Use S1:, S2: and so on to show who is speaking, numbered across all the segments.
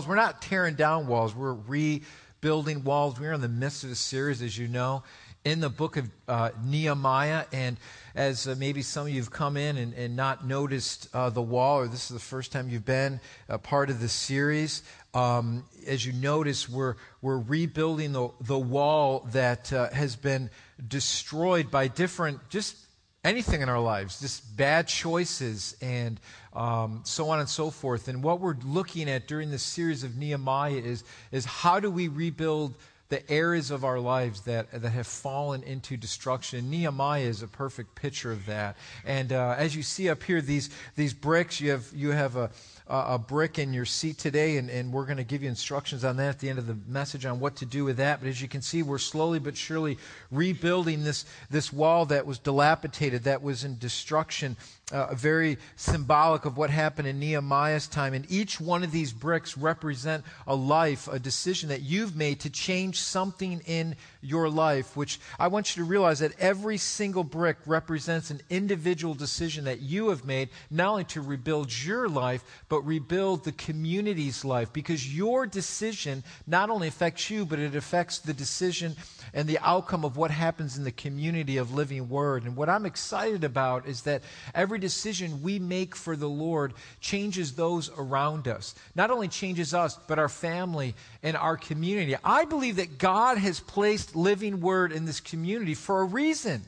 S1: walls. We're not tearing down walls, we're rebuilding walls. We're in the midst of a series, as you know, in the book of uh, Nehemiah. And as uh, maybe some of you have come in and, and not noticed uh, the wall, or this is the first time you've been a part of the series, um, as you notice, we're, we're rebuilding the, the wall that uh, has been destroyed by different, just anything in our lives, just bad choices and um, so on and so forth. And what we're looking at during this series of Nehemiah is, is how do we rebuild the areas of our lives that, that have fallen into destruction. Nehemiah is a perfect picture of that. And uh, as you see up here, these, these bricks, you have, you have a, a brick in your seat today, and, and we're going to give you instructions on that at the end of the message on what to do with that. But as you can see, we're slowly but surely rebuilding this, this wall that was dilapidated, that was in destruction uh, very symbolic of what happened in Nehemiah's time. And each one of these bricks represent a life, a decision that you've made to change something in your life, which I want you to realize that every single brick represents an individual decision that you have made, not only to rebuild your life, but rebuild the community's life. Because your decision not only affects you, but it affects the decision and the outcome of what happens in the community of Living Word. And what I'm excited about is that every decision we make for the Lord changes those around us. Not only changes us, but our family and our community. I believe that God has placed Living Word in this community for a reason.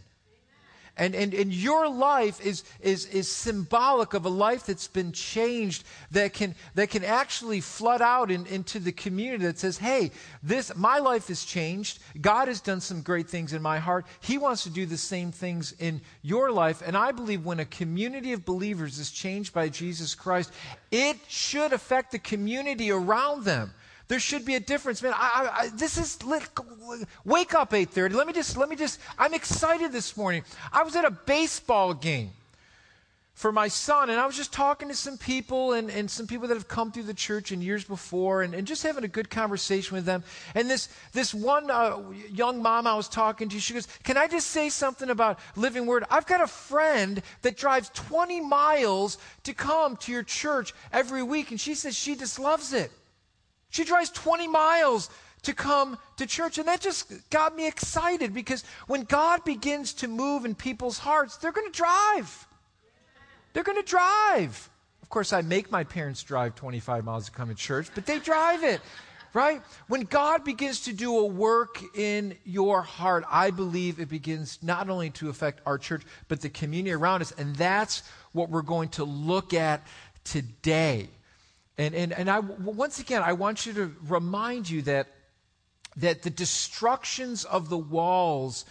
S1: And, and, and your life is, is, is symbolic of a life that's been changed that can, that can actually flood out in, into the community that says, hey, this, my life has changed. God has done some great things in my heart. He wants to do the same things in your life. And I believe when a community of believers is changed by Jesus Christ, it should affect the community around them. There should be a difference, man. I, I, this is like, wake up 8:30. Let me just let me just. I'm excited this morning. I was at a baseball game for my son, and I was just talking to some people and, and some people that have come through the church in years before, and, and just having a good conversation with them. And this this one uh, young mom I was talking to, she goes, "Can I just say something about Living Word? I've got a friend that drives 20 miles to come to your church every week, and she says she just loves it." She drives 20 miles to come to church. And that just got me excited because when God begins to move in people's hearts, they're going to drive. They're going to drive. Of course, I make my parents drive 25 miles to come to church, but they drive it, right? When God begins to do a work in your heart, I believe it begins not only to affect our church, but the community around us. And that's what we're going to look at today. And, and, and I, once again, I want you to remind you that, that the destructions of the walls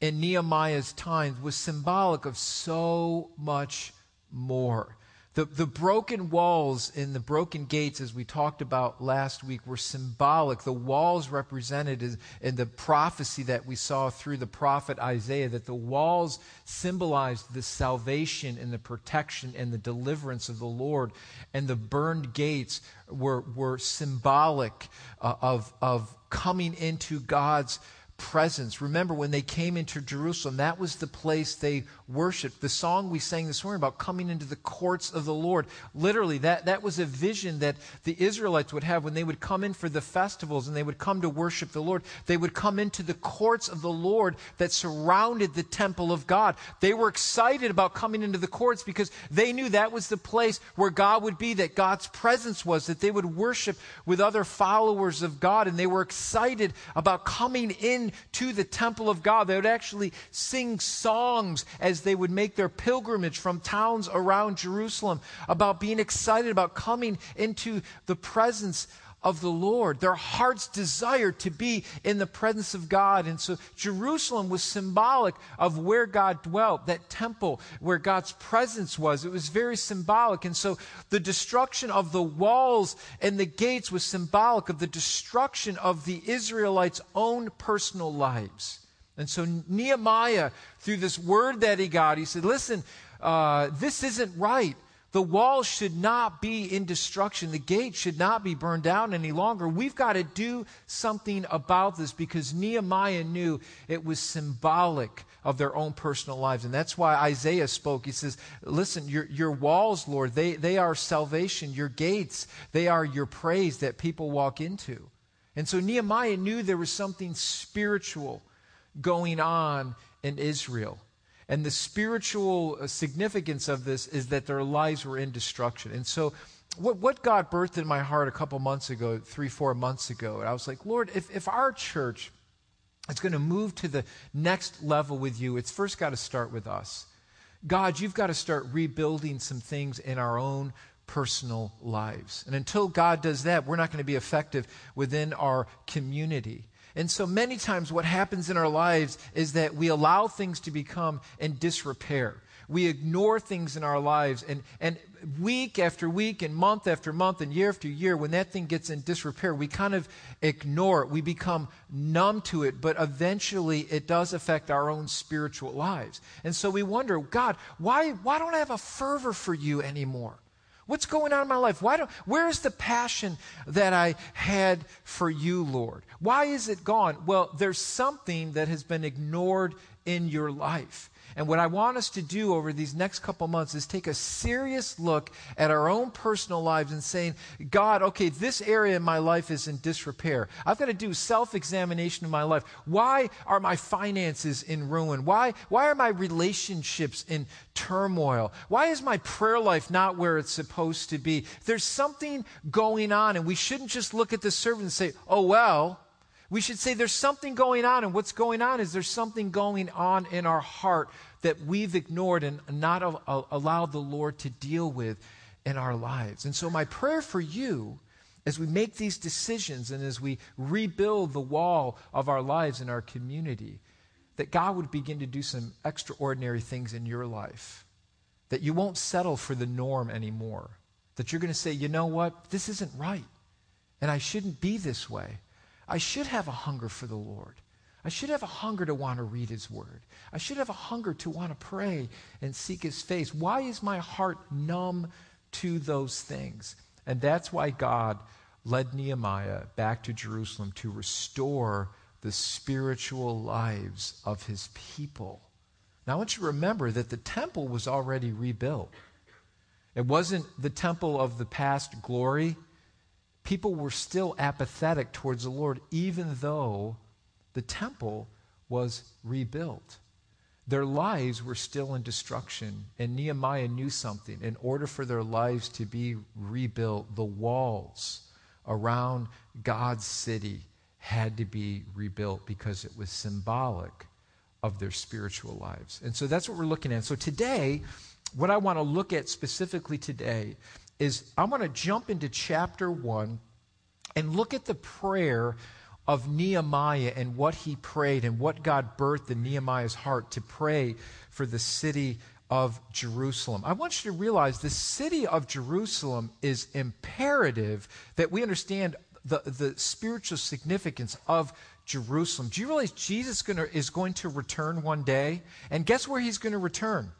S1: in Nehemiah's times was symbolic of so much more. The, the broken walls and the broken gates, as we talked about last week, were symbolic. The walls represented in, the prophecy that we saw through the prophet Isaiah, that the walls symbolized the salvation and the protection and the deliverance of the Lord. And the burned gates were, were symbolic uh, of, of coming into God's presence. Remember, when they came into Jerusalem, that was the place they worshiped. The song we sang this morning about coming into the courts of the Lord, literally, that, that was a vision that the Israelites would have when they would come in for the festivals and they would come to worship the Lord. They would come into the courts of the Lord that surrounded the temple of God. They were excited about coming into the courts because they knew that was the place where God would be, that God's presence was, that they would worship with other followers of God. And they were excited about coming in to the temple of God. They would actually sing songs as they would make their pilgrimage from towns around Jerusalem about being excited about coming into the presence of the Lord. Their hearts desired to be in the presence of God. And so Jerusalem was symbolic of where God dwelt, that temple where God's presence was. It was very symbolic. And so the destruction of the walls and the gates was symbolic of the destruction of the Israelites' own personal lives. And so Nehemiah, through this word that he got, he said, Listen, uh, this isn't right. The walls should not be in destruction. The gates should not be burned down any longer. We've got to do something about this because Nehemiah knew it was symbolic of their own personal lives. And that's why Isaiah spoke. He says, Listen, your, your walls, Lord, they, they are salvation. Your gates, they are your praise that people walk into. And so Nehemiah knew there was something spiritual going on in Israel. And the spiritual uh, significance of this is that their lives were in destruction. And so, what, what God birthed in my heart a couple months ago, three, four months ago, and I was like, Lord, if, if our church is going to move to the next level with you, it's first got to start with us. God, you've got to start rebuilding some things in our own personal lives. And until God does that, we're not going to be effective within our community. And so many times, what happens in our lives is that we allow things to become in disrepair. We ignore things in our lives, and, and week after week, and month after month, and year after year, when that thing gets in disrepair, we kind of ignore it. We become numb to it, but eventually it does affect our own spiritual lives. And so we wonder, God, why, why don't I have a fervor for you anymore? What's going on in my life? Why don't, where's the passion that I had for you, Lord? Why is it gone? Well, there's something that has been ignored in your life. And what I want us to do over these next couple months is take a serious look at our own personal lives and saying, God, okay, this area in my life is in disrepair. I've got to do self examination of my life. Why are my finances in ruin? Why, why are my relationships in turmoil? Why is my prayer life not where it's supposed to be? There's something going on, and we shouldn't just look at the servant and say, oh, well, we should say there's something going on, and what's going on is there's something going on in our heart that we've ignored and not a- allowed the Lord to deal with in our lives. And so, my prayer for you as we make these decisions and as we rebuild the wall of our lives in our community, that God would begin to do some extraordinary things in your life. That you won't settle for the norm anymore. That you're going to say, you know what? This isn't right. And I shouldn't be this way. I should have a hunger for the Lord. I should have a hunger to want to read His Word. I should have a hunger to want to pray and seek His face. Why is my heart numb to those things? And that's why God led Nehemiah back to Jerusalem to restore the spiritual lives of His people. Now, I want you to remember that the temple was already rebuilt. It wasn't the temple of the past glory people were still apathetic towards the Lord, even though the temple was rebuilt. Their lives were still in destruction, and Nehemiah knew something. In order for their lives to be rebuilt, the walls around God's city had to be rebuilt because it was symbolic of their spiritual lives. And so that's what we're looking at. So today, what I want to look at specifically today is I'm going to jump into chapter 1 and look at the prayer of Nehemiah and what he prayed and what God birthed in Nehemiah's heart to pray for the city of Jerusalem. I want you to realize the city of Jerusalem is imperative that we understand the, the spiritual significance of Jerusalem. Do you realize Jesus gonna, is going to return one day? And guess where he's going to return?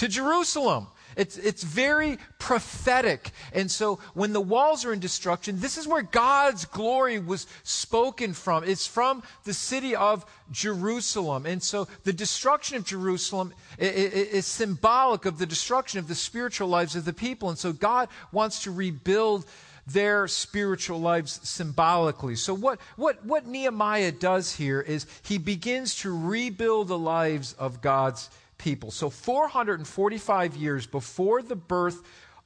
S1: To Jerusalem. It's, it's very prophetic. And so when the walls are in destruction, this is where God's glory was spoken from. It's from the city of Jerusalem. And so the destruction of Jerusalem is symbolic of the destruction of the spiritual lives of the people. And so God wants to rebuild their spiritual lives symbolically. So, what, what, what Nehemiah does here is he begins to rebuild the lives of God's people. So, 445 years before the birth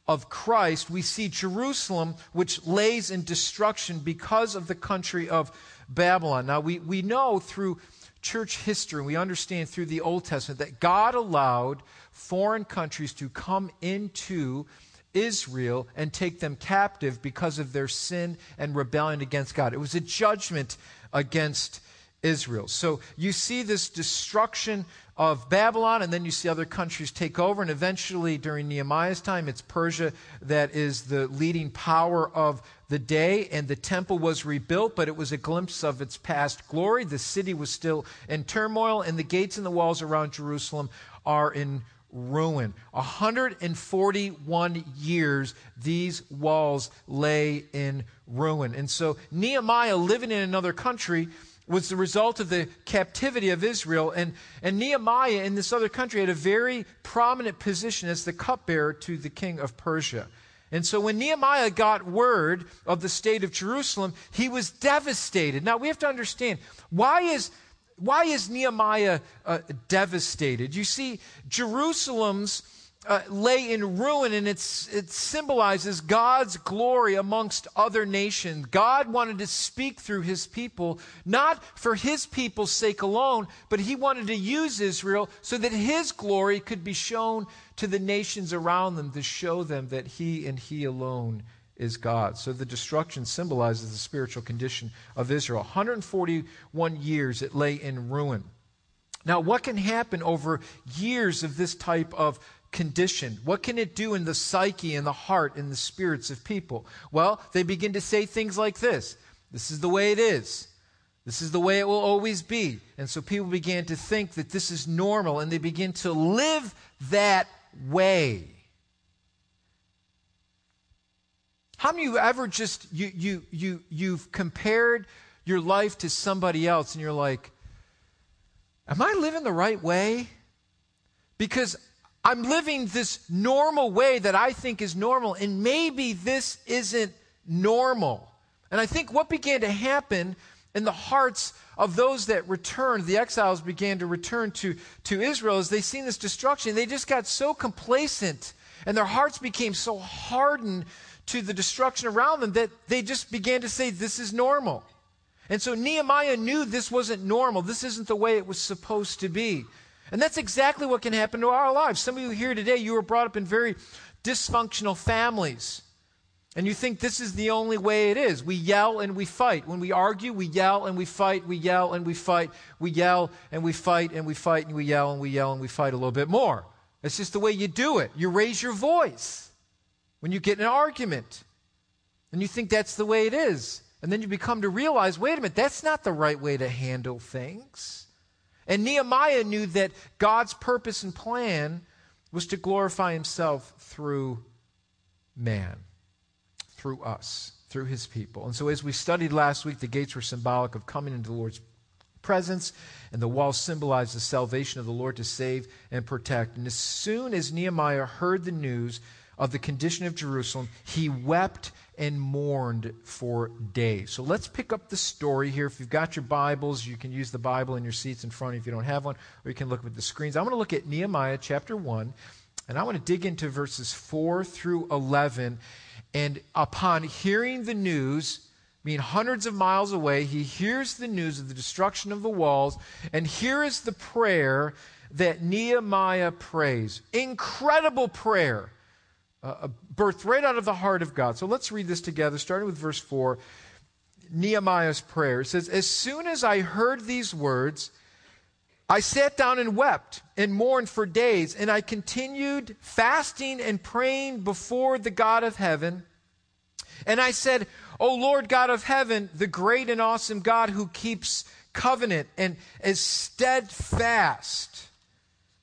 S1: of Christ, we see Jerusalem, which lays in destruction because of the country of Babylon. Now, we, we know through church history, we understand through the Old Testament, that God allowed foreign countries to come into Israel and take them captive because of their sin and rebellion against God. It was a judgment against Israel. So you see this destruction of Babylon, and then you see other countries take over, and eventually during Nehemiah's time, it's Persia that is the leading power of the day, and the temple was rebuilt, but it was a glimpse of its past glory. The city was still in turmoil, and the gates and the walls around Jerusalem are in ruin. 141 years, these walls lay in ruin. And so Nehemiah, living in another country, was the result of the captivity of Israel. And, and Nehemiah in this other country had a very prominent position as the cupbearer to the king of Persia. And so when Nehemiah got word of the state of Jerusalem, he was devastated. Now we have to understand why is why is Nehemiah uh, devastated? You see, Jerusalem's uh, lay in ruin, and it's, it symbolizes God's glory amongst other nations. God wanted to speak through his people, not for his people's sake alone, but he wanted to use Israel so that his glory could be shown to the nations around them to show them that he and he alone is God. So the destruction symbolizes the spiritual condition of Israel. 141 years it lay in ruin. Now, what can happen over years of this type of condition? What can it do in the psyche and the heart and the spirits of people? Well, they begin to say things like this This is the way it is. This is the way it will always be. And so people began to think that this is normal and they begin to live that way. How many of you ever just you you you you've compared your life to somebody else and you're like, Am I living the right way? Because I'm living this normal way that I think is normal, and maybe this isn't normal. And I think what began to happen in the hearts of those that returned, the exiles began to return to, to Israel as they seen this destruction. They just got so complacent, and their hearts became so hardened to the destruction around them that they just began to say, This is normal. And so Nehemiah knew this wasn't normal. This isn't the way it was supposed to be. And that's exactly what can happen to our lives. Some of you here today, you were brought up in very dysfunctional families. And you think this is the only way it is. We yell and we fight. When we argue, we yell and we fight. We yell and we fight. We yell and we fight and we fight and we yell and we yell and we fight a little bit more. It's just the way you do it. You raise your voice when you get in an argument. And you think that's the way it is. And then you become to realize wait a minute, that's not the right way to handle things. And Nehemiah knew that God's purpose and plan was to glorify himself through man, through us, through his people. And so, as we studied last week, the gates were symbolic of coming into the Lord's presence, and the walls symbolized the salvation of the Lord to save and protect. And as soon as Nehemiah heard the news, of the condition of Jerusalem, he wept and mourned for days. So let's pick up the story here. If you've got your Bibles, you can use the Bible in your seats in front if you don't have one, or you can look at the screens. I want to look at Nehemiah chapter 1, and I want to dig into verses 4 through 11. And upon hearing the news, being hundreds of miles away, he hears the news of the destruction of the walls, and here is the prayer that Nehemiah prays. Incredible prayer uh, birthed right out of the heart of God. So let's read this together, starting with verse 4. Nehemiah's prayer. It says, As soon as I heard these words, I sat down and wept and mourned for days, and I continued fasting and praying before the God of heaven. And I said, O Lord God of heaven, the great and awesome God who keeps covenant and is steadfast,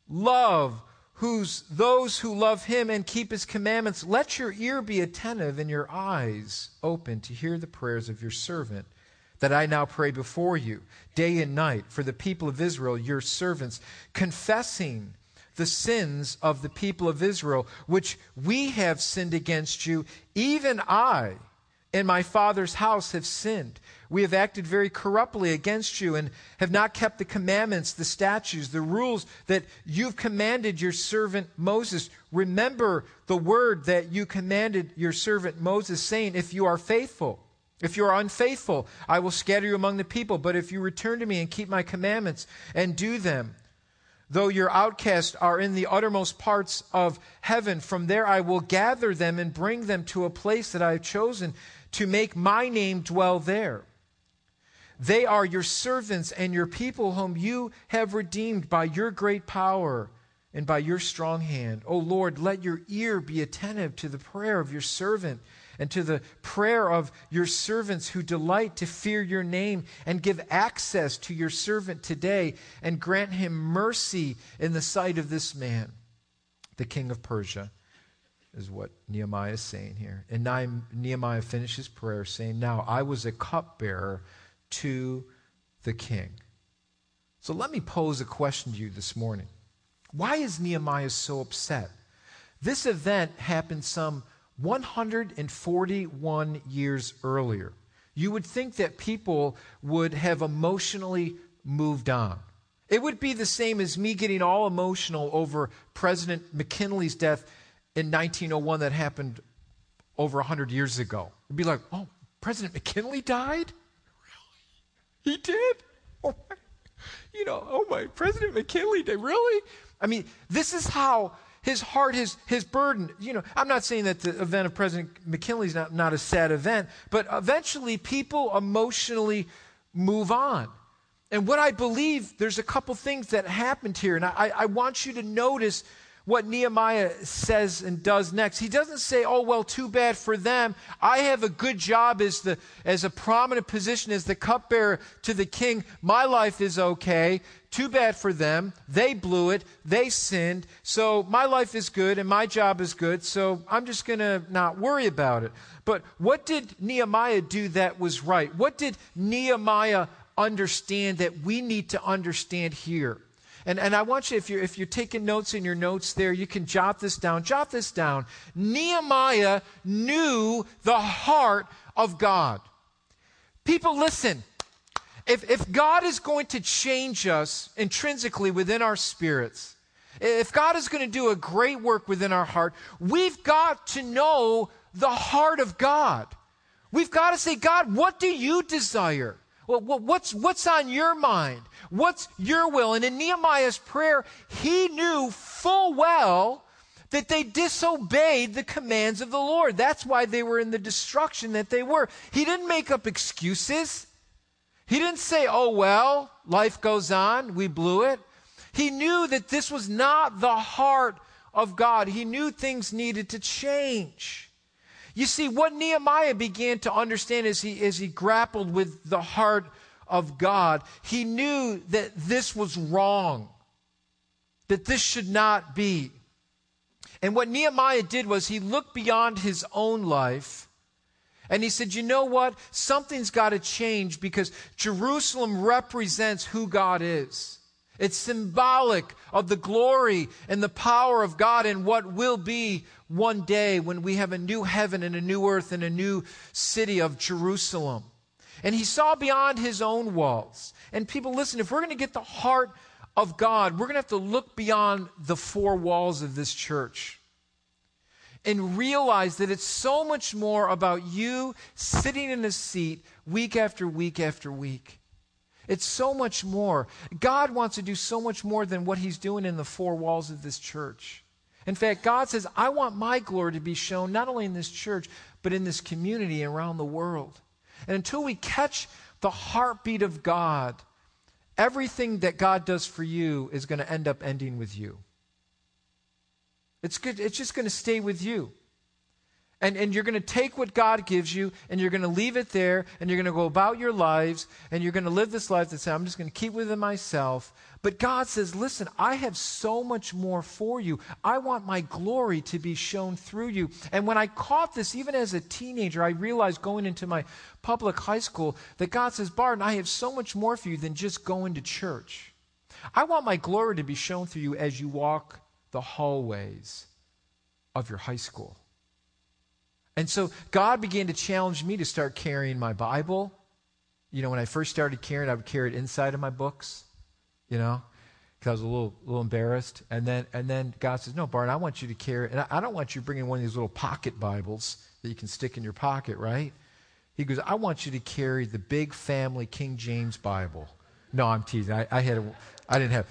S1: love, whose those who love him and keep his commandments, let your ear be attentive and your eyes open to hear the prayers of your servant that I now pray before you day and night for the people of Israel, your servants, confessing the sins of the people of Israel, which we have sinned against you, even I and my father's house have sinned. We have acted very corruptly against you and have not kept the commandments, the statutes, the rules that you've commanded your servant Moses. Remember the word that you commanded your servant Moses, saying, If you are faithful, if you are unfaithful, I will scatter you among the people. But if you return to me and keep my commandments and do them, though your outcasts are in the uttermost parts of heaven, from there I will gather them and bring them to a place that I have chosen to make my name dwell there. They are your servants and your people whom you have redeemed by your great power and by your strong hand. O Lord, let your ear be attentive to the prayer of your servant and to the prayer of your servants who delight to fear your name, and give access to your servant today, and grant him mercy in the sight of this man. the king of Persia, is what Nehemiah is saying here. And Nehemiah finishes prayer saying, Now I was a cupbearer to the king. So let me pose a question to you this morning. Why is Nehemiah so upset? This event happened some 141 years earlier. You would think that people would have emotionally moved on. It would be the same as me getting all emotional over President McKinley's death in 1901 that happened over 100 years ago. It'd be like, oh, President McKinley died? Really? He did? Oh, my, you know, oh my, President McKinley did? Really? I mean, this is how his heart, his, his burden. You know, I'm not saying that the event of President McKinley is not, not a sad event, but eventually people emotionally move on. And what I believe, there's a couple things that happened here, and I, I want you to notice what Nehemiah says and does next. He doesn't say, oh, well, too bad for them. I have a good job as, the, as a prominent position as the cupbearer to the king. My life is okay. Too bad for them. They blew it. They sinned. So my life is good and my job is good. So I'm just going to not worry about it. But what did Nehemiah do that was right? What did Nehemiah understand that we need to understand here? And, and I want you, if you're, if you're taking notes in your notes there, you can jot this down. Jot this down. Nehemiah knew the heart of God. People, listen. If, if God is going to change us intrinsically within our spirits, if God is going to do a great work within our heart, we've got to know the heart of God. We've got to say, God, what do you desire? What's, what's on your mind? What's your will? And in Nehemiah's prayer, he knew full well that they disobeyed the commands of the Lord. That's why they were in the destruction that they were. He didn't make up excuses. He didn't say, oh, well, life goes on, we blew it. He knew that this was not the heart of God. He knew things needed to change. You see, what Nehemiah began to understand as he, as he grappled with the heart of God, he knew that this was wrong, that this should not be. And what Nehemiah did was he looked beyond his own life and he said, You know what? Something's got to change because Jerusalem represents who God is. It's symbolic of the glory and the power of God and what will be one day when we have a new heaven and a new earth and a new city of Jerusalem. And he saw beyond his own walls. And people, listen, if we're going to get the heart of God, we're going to have to look beyond the four walls of this church and realize that it's so much more about you sitting in a seat week after week after week. It's so much more. God wants to do so much more than what He's doing in the four walls of this church. In fact, God says, I want my glory to be shown not only in this church, but in this community around the world. And until we catch the heartbeat of God, everything that God does for you is going to end up ending with you. It's, good, it's just going to stay with you. And, and you're going to take what God gives you and you're going to leave it there and you're going to go about your lives and you're going to live this life that says, I'm just going to keep within myself. But God says, listen, I have so much more for you. I want my glory to be shown through you. And when I caught this, even as a teenager, I realized going into my public high school that God says, Barton, I have so much more for you than just going to church. I want my glory to be shown through you as you walk the hallways of your high school. And so God began to challenge me to start carrying my Bible. You know, when I first started carrying, I would carry it inside of my books, you know, because I was a little, little embarrassed. And then, and then God says, No, Bart, I want you to carry, and I, I don't want you bringing one of these little pocket Bibles that you can stick in your pocket, right? He goes, I want you to carry the big family King James Bible. No, I'm teasing. I, I had a, I didn't have.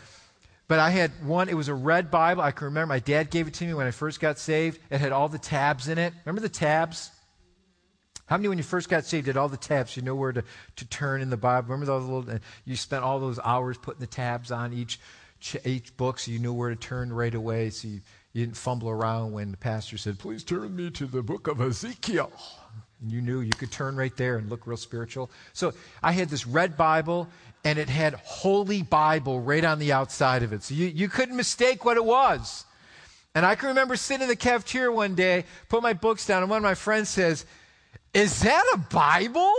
S1: But I had one, it was a red Bible. I can remember my dad gave it to me when I first got saved. It had all the tabs in it. Remember the tabs? How many, when you first got saved, did all the tabs? You know where to, to turn in the Bible. Remember those little, uh, you spent all those hours putting the tabs on each, each book so you knew where to turn right away so you, you didn't fumble around when the pastor said, Please turn me to the book of Ezekiel. And you knew you could turn right there and look real spiritual. So I had this red Bible, and it had Holy Bible right on the outside of it. So you, you couldn't mistake what it was. And I can remember sitting in the cafeteria one day, put my books down, and one of my friends says, Is that a Bible?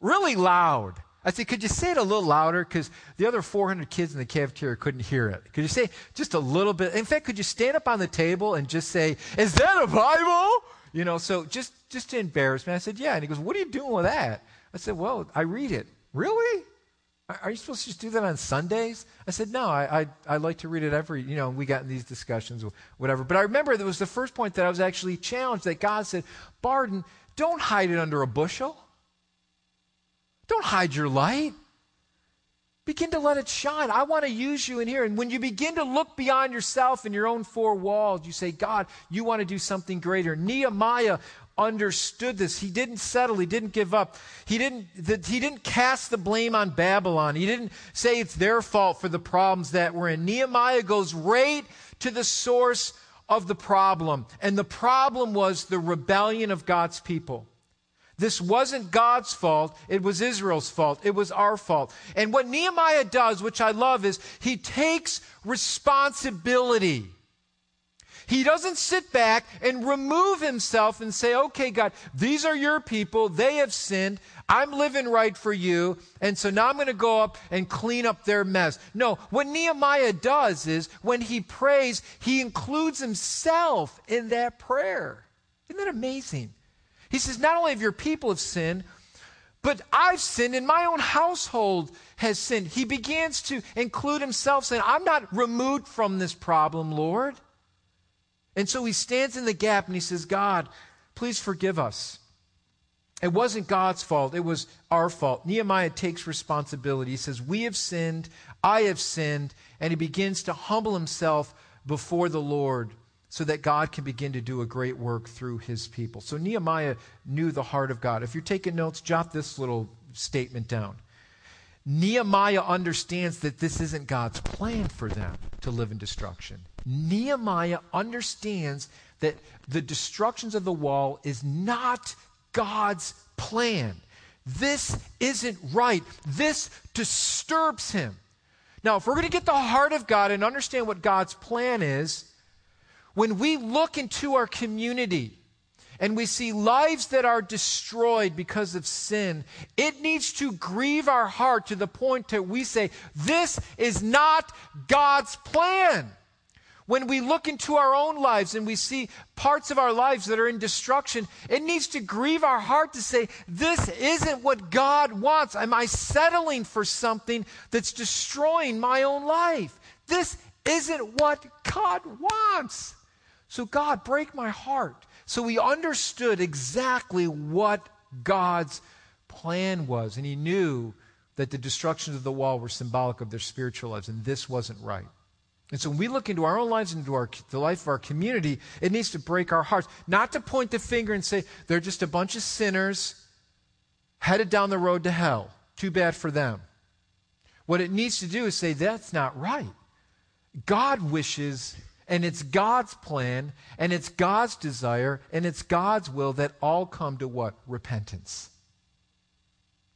S1: Really loud. I said, Could you say it a little louder? Because the other 400 kids in the cafeteria couldn't hear it. Could you say just a little bit? In fact, could you stand up on the table and just say, Is that a Bible? You know, so just, just to embarrass me, I said, Yeah. And he goes, What are you doing with that? I said, Well, I read it. Really? Are you supposed to just do that on Sundays? I said, No, I, I, I like to read it every, you know, we got in these discussions, whatever. But I remember that was the first point that I was actually challenged that God said, Barden, don't hide it under a bushel. Don't hide your light. Begin to let it shine. I want to use you in here. And when you begin to look beyond yourself and your own four walls, you say, God, you want to do something greater. Nehemiah understood this. He didn't settle. He didn't give up. He didn't, the, he didn't cast the blame on Babylon. He didn't say it's their fault for the problems that we're in. Nehemiah goes right to the source of the problem. And the problem was the rebellion of God's people. This wasn't God's fault. It was Israel's fault. It was our fault. And what Nehemiah does, which I love, is he takes responsibility. He doesn't sit back and remove himself and say, okay, God, these are your people. They have sinned. I'm living right for you. And so now I'm going to go up and clean up their mess. No, what Nehemiah does is when he prays, he includes himself in that prayer. Isn't that amazing? He says, not only have your people have sinned, but I've sinned and my own household has sinned. He begins to include himself, saying, I'm not removed from this problem, Lord. And so he stands in the gap and he says, God, please forgive us. It wasn't God's fault, it was our fault. Nehemiah takes responsibility. He says, We have sinned, I have sinned, and he begins to humble himself before the Lord so that God can begin to do a great work through his people. So Nehemiah knew the heart of God. If you're taking notes, jot this little statement down. Nehemiah understands that this isn't God's plan for them to live in destruction. Nehemiah understands that the destructions of the wall is not God's plan. This isn't right. This disturbs him. Now, if we're going to get the heart of God and understand what God's plan is, when we look into our community, and we see lives that are destroyed because of sin, it needs to grieve our heart to the point that we say, This is not God's plan. When we look into our own lives and we see parts of our lives that are in destruction, it needs to grieve our heart to say, This isn't what God wants. Am I settling for something that's destroying my own life? This isn't what God wants. So, God, break my heart. So he understood exactly what God's plan was, and he knew that the destructions of the wall were symbolic of their spiritual lives, and this wasn't right. And so when we look into our own lives and into our, the life of our community, it needs to break our hearts. Not to point the finger and say, they're just a bunch of sinners headed down the road to hell. Too bad for them. What it needs to do is say, that's not right. God wishes and it's God's plan, and it's God's desire, and it's God's will that all come to what? Repentance.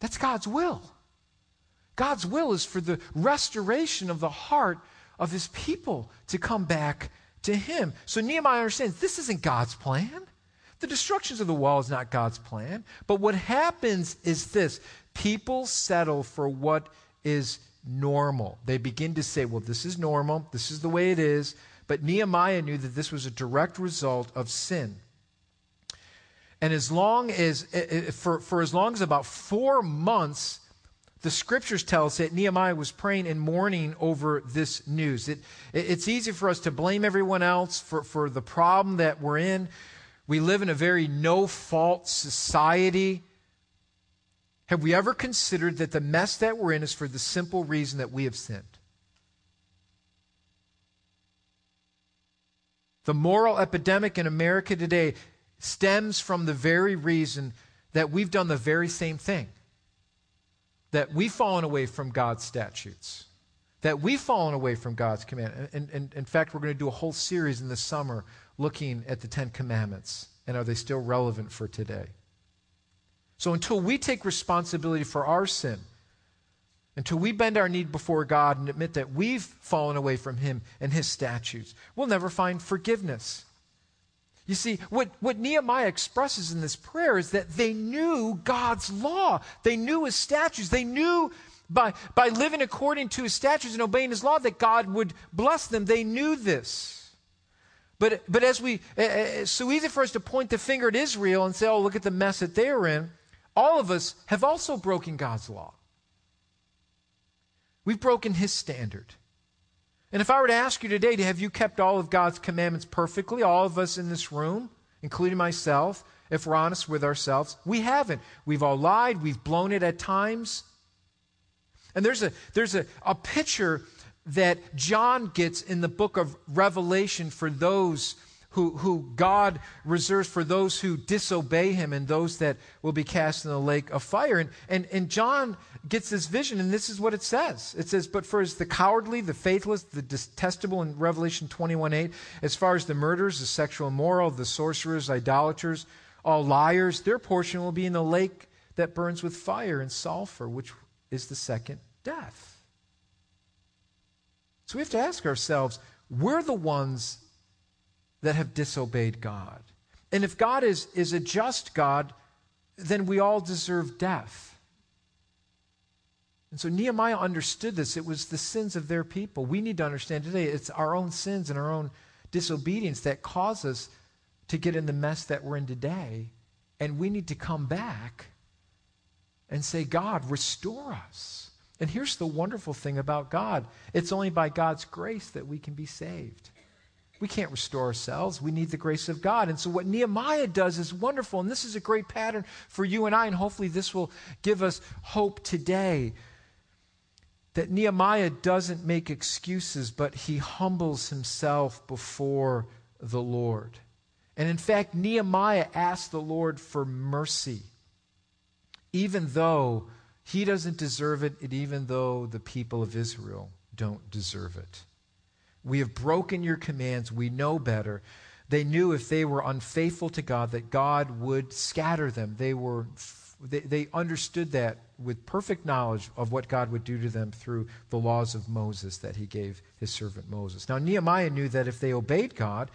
S1: That's God's will. God's will is for the restoration of the heart of his people to come back to him. So Nehemiah understands this isn't God's plan. The destructions of the wall is not God's plan. But what happens is this people settle for what is normal. They begin to say, well, this is normal. This is the way it is. But Nehemiah knew that this was a direct result of sin. And as long as, eh, eh, for, for as long as about four months, the scriptures tell us that Nehemiah was praying and mourning over this news. It, it, it's easy for us to blame everyone else for, for the problem that we're in. We live in a very no fault society. Have we ever considered that the mess that we're in is for the simple reason that we have sinned? The moral epidemic in America today stems from the very reason that we've done the very same thing. That we've fallen away from God's statutes. That we've fallen away from God's command. And, and, in fact, we're going to do a whole series in the summer looking at the Ten Commandments. And are they still relevant for today? So until we take responsibility for our sin, until we bend our knee before God and admit that we've fallen away from Him and His statutes, we'll never find forgiveness. You see, what, what Nehemiah expresses in this prayer is that they knew God's law. They knew his statutes. They knew by, by living according to his statutes and obeying his law that God would bless them. They knew this. But, but as we, eh, eh, eh, it's so easy for us to point the finger at Israel and say, oh, look at the mess that they're in. All of us have also broken God's law. We've broken his standard. And if I were to ask you today, have you kept all of God's commandments perfectly? All of us in this room, including myself, if we're honest with ourselves, we haven't. We've all lied, we've blown it at times. And there's a, there's a, a picture that John gets in the book of Revelation for those who, who God reserves for those who disobey him and those that will be cast in the lake of fire. And, and, and John gets this vision, and this is what it says. It says, But for as the cowardly, the faithless, the detestable in Revelation 21 8, as far as the murderers, the sexual immoral, the sorcerers, idolaters, all liars, their portion will be in the lake that burns with fire and sulfur, which is the second death. So we have to ask ourselves, we're the ones that have disobeyed God. And if God is, is a just God, then we all deserve death. And so Nehemiah understood this. It was the sins of their people. We need to understand today it's our own sins and our own disobedience that cause us to get in the mess that we're in today. And we need to come back and say, God, restore us. And here's the wonderful thing about God it's only by God's grace that we can be saved. We can't restore ourselves. We need the grace of God. And so, what Nehemiah does is wonderful. And this is a great pattern for you and I. And hopefully, this will give us hope today that Nehemiah doesn't make excuses, but he humbles himself before the Lord. And in fact, Nehemiah asked the Lord for mercy, even though he doesn't deserve it, and even though the people of Israel don't deserve it. We have broken your commands. We know better. They knew if they were unfaithful to God, that God would scatter them. They were they, they understood that with perfect knowledge of what God would do to them through the laws of Moses that he gave his servant Moses. Now, Nehemiah knew that if they obeyed God,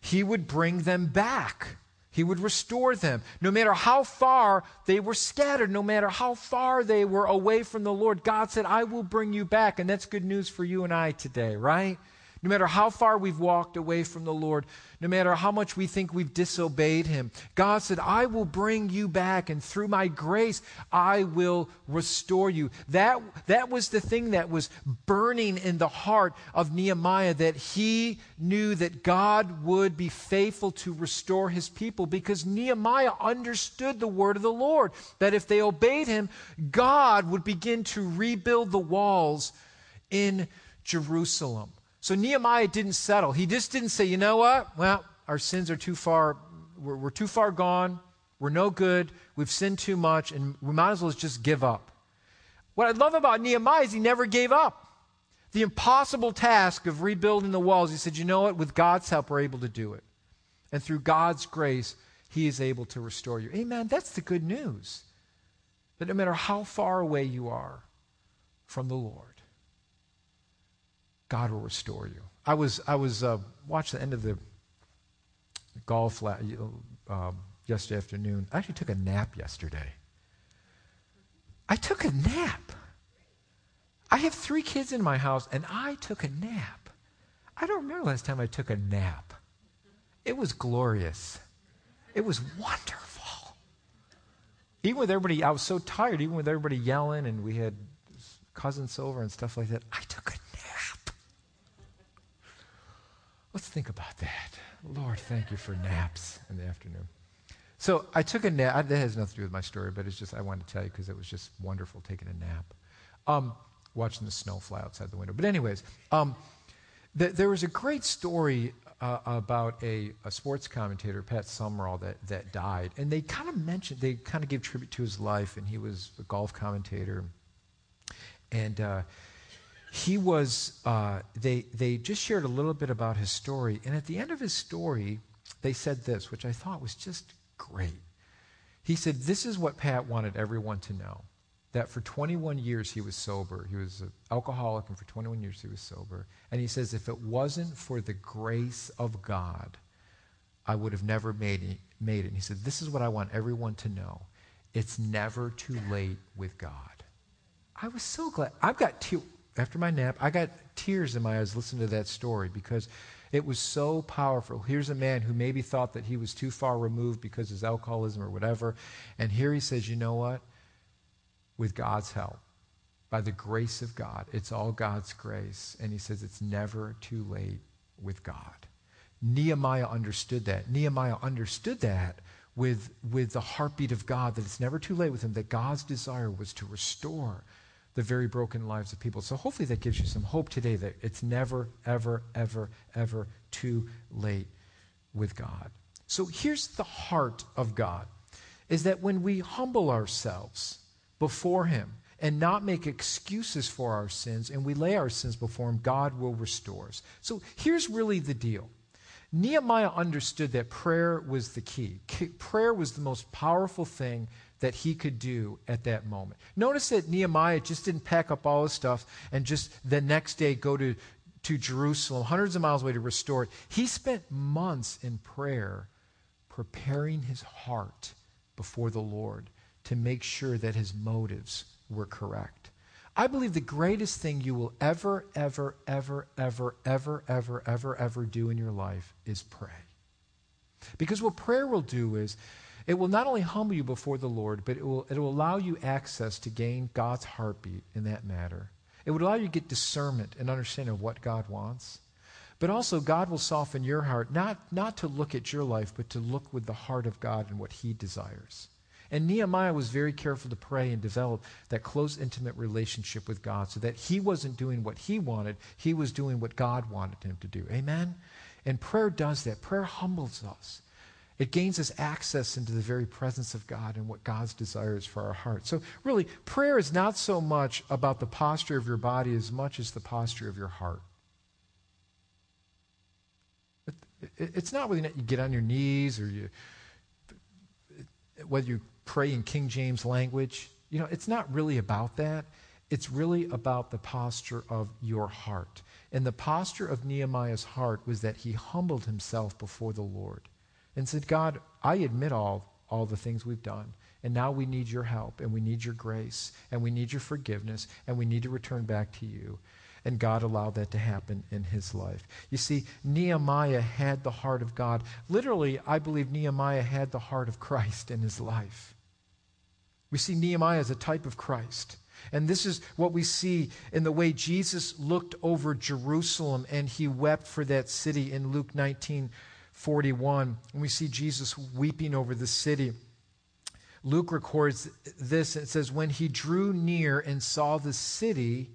S1: he would bring them back. He would restore them. No matter how far they were scattered, no matter how far they were away from the Lord, God said, I will bring you back. And that's good news for you and I today, right? No matter how far we've walked away from the Lord, no matter how much we think we've disobeyed Him, God said, I will bring you back, and through my grace, I will restore you. That, that was the thing that was burning in the heart of Nehemiah, that he knew that God would be faithful to restore His people because Nehemiah understood the word of the Lord, that if they obeyed Him, God would begin to rebuild the walls in Jerusalem. So Nehemiah didn't settle. He just didn't say, you know what? Well, our sins are too far, we're, we're too far gone. We're no good. We've sinned too much, and we might as well just give up. What I love about Nehemiah is he never gave up. The impossible task of rebuilding the walls, he said, you know what? With God's help, we're able to do it. And through God's grace, he is able to restore you. Amen. That's the good news. That no matter how far away you are from the Lord, God will restore you. I was I was uh, watched the end of the golf la- uh, yesterday afternoon. I actually took a nap yesterday. I took a nap. I have three kids in my house, and I took a nap. I don't remember last time I took a nap. It was glorious. It was wonderful. Even with everybody, I was so tired, even with everybody yelling, and we had cousins over and stuff like that. I took a Let's think about that. Lord, thank you for naps in the afternoon. So I took a nap. That has nothing to do with my story, but it's just I wanted to tell you because it was just wonderful taking a nap, um, watching the snow fly outside the window. But anyways, um, th- there was a great story uh, about a, a, sports commentator, Pat Summerall, that that died, and they kind of mentioned they kind of gave tribute to his life, and he was a golf commentator, and. Uh, he was, uh, they, they just shared a little bit about his story. And at the end of his story, they said this, which I thought was just great. He said, This is what Pat wanted everyone to know. that for 21 years he was sober. He was an alcoholic, and for 21 years he was sober. And he says, if it wasn't for the grace of God, I would have never made it. Made it. And he said, this is what I want everyone to know. It's never too late with God. I was so glad. I've got te- after my nap, I got tears in my eyes listening to that story because it was so powerful. Here's a man who maybe thought that he was too far removed because of his alcoholism or whatever. And here he says, you know what? with God's help, by the grace of God. It's all God's grace. And he says it's never too late with God. Nehemiah understood that. Nehemiah understood that with, with the heartbeat of God, that it's never too late with him, that God's desire was to restore the very broken lives of people. So hopefully that gives you some hope today that it's never, ever, ever, ever too late with God. So here's the heart of God is that when we humble ourselves, before Him and not make excuses for our sins, and we lay our sins before Him, God will restore us. So here's really the deal. Nehemiah understood that prayer was the key. Prayer was the most powerful thing that he could do at that moment. Notice that Nehemiah just didn't pack up all his stuff and just the next day go to, to Jerusalem, hundreds of miles away to restore it. He spent months in prayer preparing his heart before the Lord to make sure that his motives were correct. I believe the greatest thing you will ever, ever, ever, ever, ever, ever, ever, ever do in your life is pray. Because what prayer will do is it will not only humble you before the Lord, but it will, it will allow you access to gain God's heartbeat in that matter. It would allow you to get discernment and understanding of what God wants. But also, God will soften your heart, not, not to look at your life, but to look with the heart of God and what He desires. And Nehemiah was very careful to pray and develop that close, intimate relationship with God so that he wasn't doing what he wanted, he was doing what God wanted him to do. Amen? And prayer does that. Prayer humbles us. It gains us access into the very presence of God and what God's desires for our heart. So, really, prayer is not so much about the posture of your body as much as the posture of your heart. It's not whether you get on your knees or you, whether you pray in King James language. You know, it's not really about that. It's really about the posture of your heart. And the posture of Nehemiah's heart was that he humbled himself before the Lord and said, God, I admit all, all the things we've done. And now we need your help, and we need your grace, and we need your forgiveness, and we need to return back to you. And God allowed that to happen in his life. You see, Nehemiah had the heart of God. Literally, I believe Nehemiah had the heart of Christ in his life. We see Nehemiah as a type of Christ. And this is what we see in the way Jesus looked over Jerusalem and he wept for that city in Luke 19 41. And we see Jesus weeping over the city. Luke records this. It says, When he drew near and saw the city,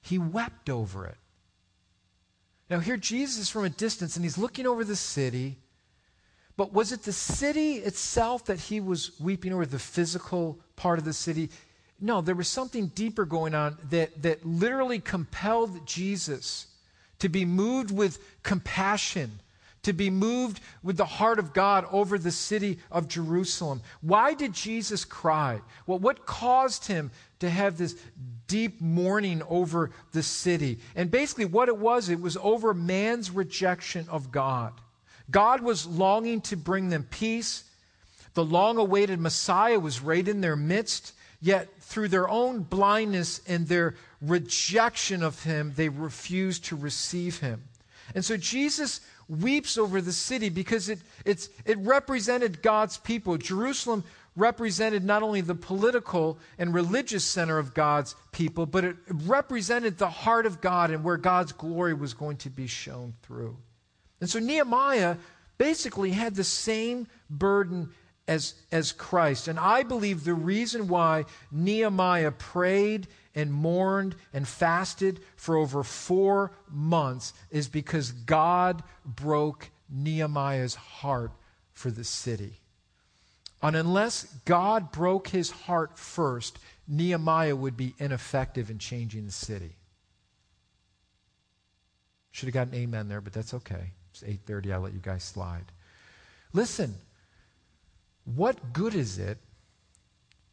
S1: he wept over it. Now, here Jesus is from a distance and he's looking over the city. But was it the city itself that he was weeping over, the physical part of the city? No, there was something deeper going on that, that literally compelled Jesus to be moved with compassion, to be moved with the heart of God over the city of Jerusalem. Why did Jesus cry? Well, what caused him to have this deep mourning over the city. And basically, what it was, it was over man's rejection of God. God was longing to bring them peace. The long awaited Messiah was right in their midst, yet through their own blindness and their rejection of him, they refused to receive him. And so Jesus weeps over the city because it, it represented God's people. Jerusalem represented not only the political and religious center of God's people, but it represented the heart of God and where God's glory was going to be shown through. And so Nehemiah basically had the same burden as, as Christ. And I believe the reason why Nehemiah prayed and mourned and fasted for over four months is because God broke Nehemiah's heart for the city. And unless God broke his heart first, Nehemiah would be ineffective in changing the city. Should have got an amen there, but that's okay. It's 8:30. I'll let you guys slide. Listen, what good is it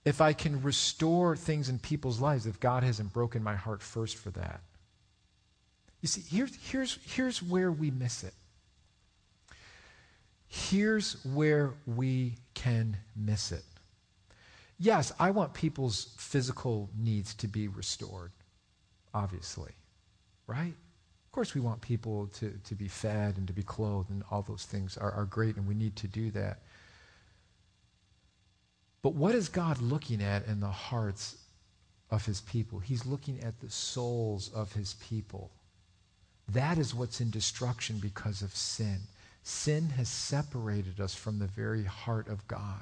S1: if I can restore things in people's lives, if God hasn't broken my heart first for that. You see, here's, here's, here's where we miss it. Here's where we can miss it. Yes, I want people's physical needs to be restored, obviously, right? Of course, we want people to, to be fed and to be clothed, and all those things are, are great, and we need to do that. But what is God looking at in the hearts of his people? He's looking at the souls of his people. That is what's in destruction because of sin. Sin has separated us from the very heart of God.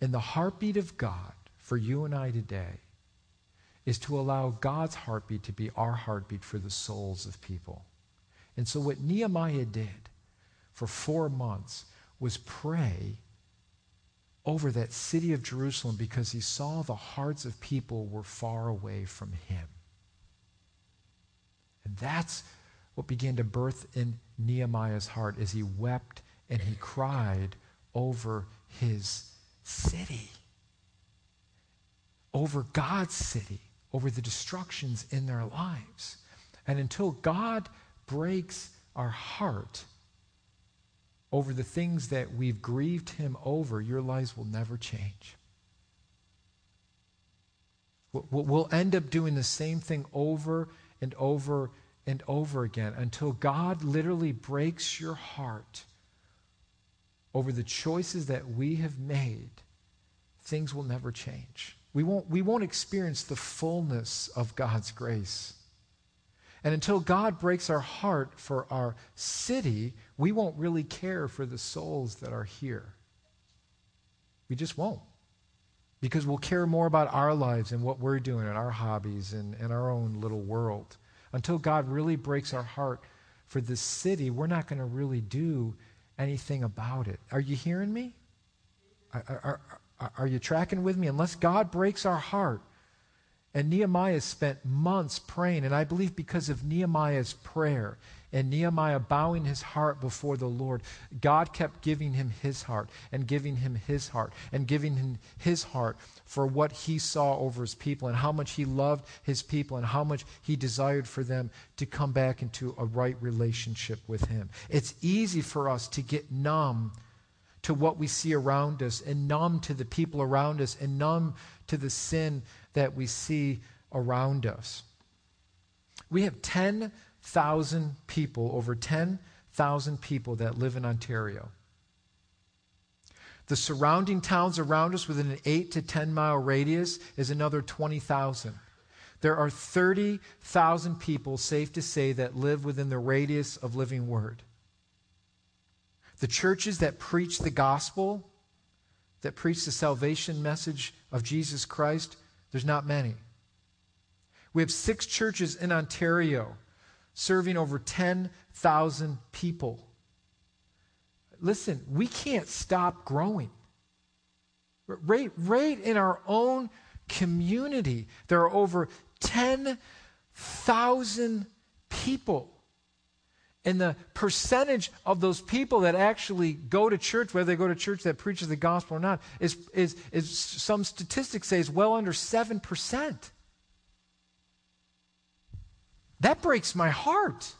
S1: And the heartbeat of God for you and I today is to allow God's heartbeat to be our heartbeat for the souls of people. And so, what Nehemiah did for four months was pray over that city of Jerusalem because he saw the hearts of people were far away from him. And that's what began to birth in Nehemiah's heart as he wept and he cried over his city, over God's city, over the destructions in their lives. And until God breaks our heart, over the things that we've grieved Him over, your lives will never change. We'll end up doing the same thing over and over and over again until God literally breaks your heart over the choices that we have made. Things will never change. We won't, we won't experience the fullness of God's grace. And until God breaks our heart for our city, we won't really care for the souls that are here. We just won't. Because we'll care more about our lives and what we're doing and our hobbies and, and our own little world. Until God really breaks our heart for this city, we're not going to really do anything about it. Are you hearing me? Are, are, are, you tracking with me? Unless God breaks our heart, and Nehemiah spent months praying, and I believe because of Nehemiah's prayer and Nehemiah bowing his heart before the Lord, God kept giving him his heart and giving him his heart and giving him his heart for what he saw over his people and how much he loved his people and how much he desired for them to come back into a right relationship with him. It's easy for us to get numb to what we see around us and numb to the people around us and numb to the sin that we see around us. We have 10,000 people, over 10,000 people that live in Ontario. The surrounding towns around us within an 8 to 10 mile radius is another 20,000. There are 30,000 people, safe to say, that live within the radius of Living Word. The churches that preach the gospel, that preach the salvation message of Jesus Christ, there's not many. We have six churches in Ontario serving over 10,000 people. Listen, we can't stop growing. Right, right in our own community, there are over 10,000 people and the percentage of those people that actually go to church, whether they go to church that preaches the gospel or not, is, is, is some statistics say is well under 7%. That breaks my heart.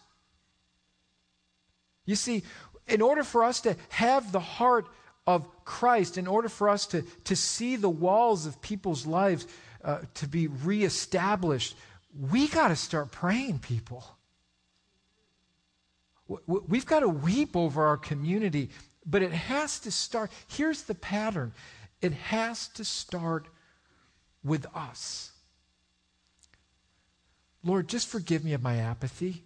S1: You see, in order for us to have the heart of Christ, in order for us to, to see the walls of people's lives uh, to be reestablished, we got to start praying, people. We've got to weep over our community, but it has to start. Here's the pattern it has to start with us. Lord, just forgive me of my apathy.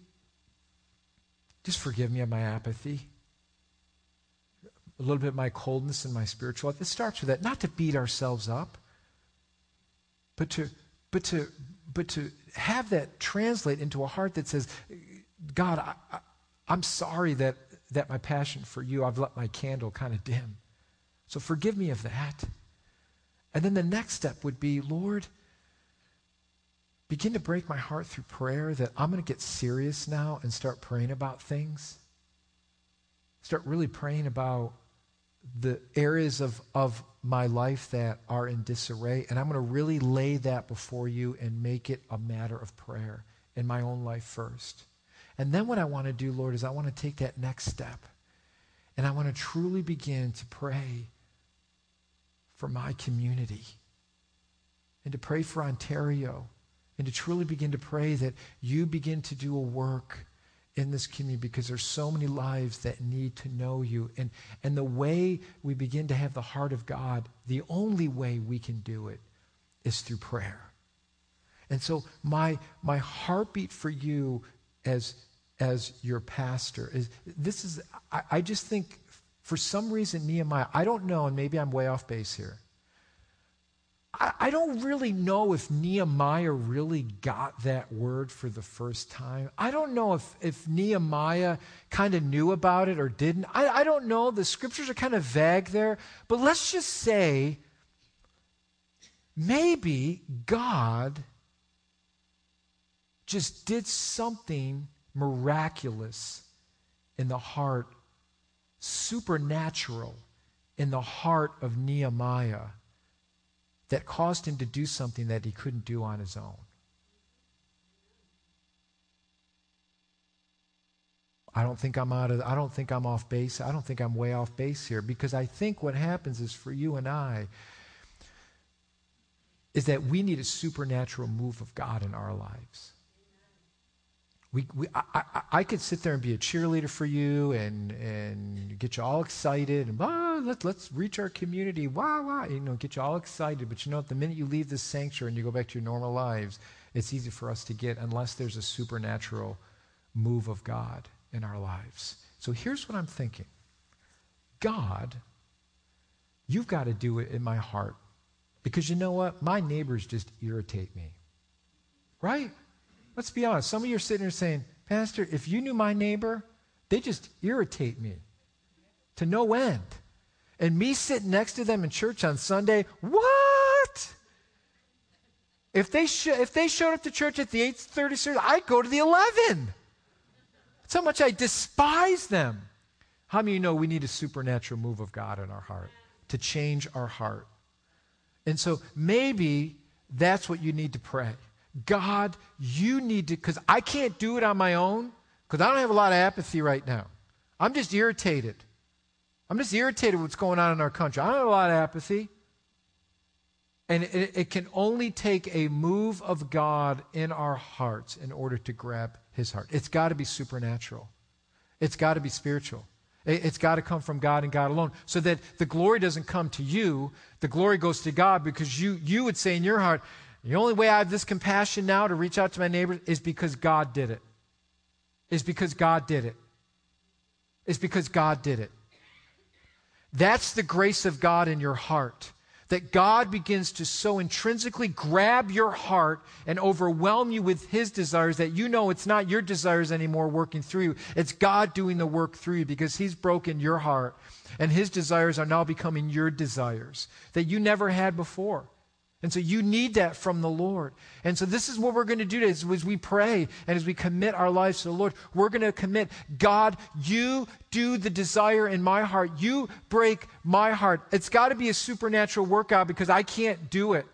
S1: Just forgive me of my apathy. A little bit of my coldness and my spiritual. It starts with that. Not to beat ourselves up, but to, but to, but to have that translate into a heart that says, God, I, I'm sorry that, that my passion for you, I've let my candle kind of dim. So forgive me of that. And then the next step would be, Lord, begin to break my heart through prayer that I'm going to get serious now and start praying about things. Start really praying about the areas of, of, my life that are in disarray, and I'm going to really lay that before you and make it a matter of prayer in my own life first. And then what I want to do, Lord, is I want to take that next step. And I want to truly begin to pray for my community and to pray for Ontario and to truly begin to pray that you begin to do a work in this community because there's so many lives that need to know you. And, and the way we begin to have the heart of God, the only way we can do it is through prayer. And so my, my heartbeat for you as, as your pastor is this is, I, I just think for some reason, Nehemiah, I don't know, and maybe I'm way off base here. I, I don't really know if Nehemiah really got that word for the first time. I don't know if, if Nehemiah kind of knew about it or didn't. I, I don't know. The scriptures are kind of vague there. But let's just say maybe God just did something miraculous in the heart, supernatural in the heart of Nehemiah that caused him to do something that he couldn't do on his own. I don't think I'm out of I don't think I'm off base. I don't think I'm way off base here because I think what happens is for you and I is that we need a supernatural move of God in our lives. We, we, I, I, I, could sit there and be a cheerleader for you and, and get you all excited and ah, let, let's reach our community. Wow, wow. You know, get you all excited. But you know, what? the minute you leave this sanctuary and you go back to your normal lives, it's easy for us to get unless there's a supernatural move of God in our lives. So here's what I'm thinking God, you've got to do it in my heart. Because you know what? My neighbors just irritate me. Right? Let's be honest. Some of you are sitting here saying, Pastor, if you knew my neighbor, they just irritate me to no end. And me sitting next to them in church on Sunday, what? If they, sh- if they showed up to church at the 8.30 service, I'd go to the 11. That's how much I despise them. How many of you know we need a supernatural move of God in our heart to change our heart? And so maybe that's what you need to pray. God, you need to, because I can't do it on my own, because I don't have a lot of apathy right now. I'm just irritated. I'm just irritated with what's going on in our country. I don't have a lot of apathy. And it, it, can only take a move of God in our hearts in order to grab his heart. It's got to be supernatural, it's got to be spiritual. It, it's got to come from God and God alone. So that the glory doesn't come to you, the glory goes to God because you, you would say in your heart, the only way I have this compassion now to reach out to my neighbors is because God did it. Is because God did it. Is because God did it. That's the grace of God in your heart. That God begins to so intrinsically grab your heart and overwhelm you with His desires that you know it's not your desires anymore working through you. It's God doing the work through you because He's broken your heart and His desires are now becoming your desires that you never had before. And so you need that from the Lord. And so this is what we're going to do as, as we pray and as we commit our lives to the Lord. We're going to commit, God, you do the desire in my heart. You break my heart. It's got to be a supernatural workout because I can't do it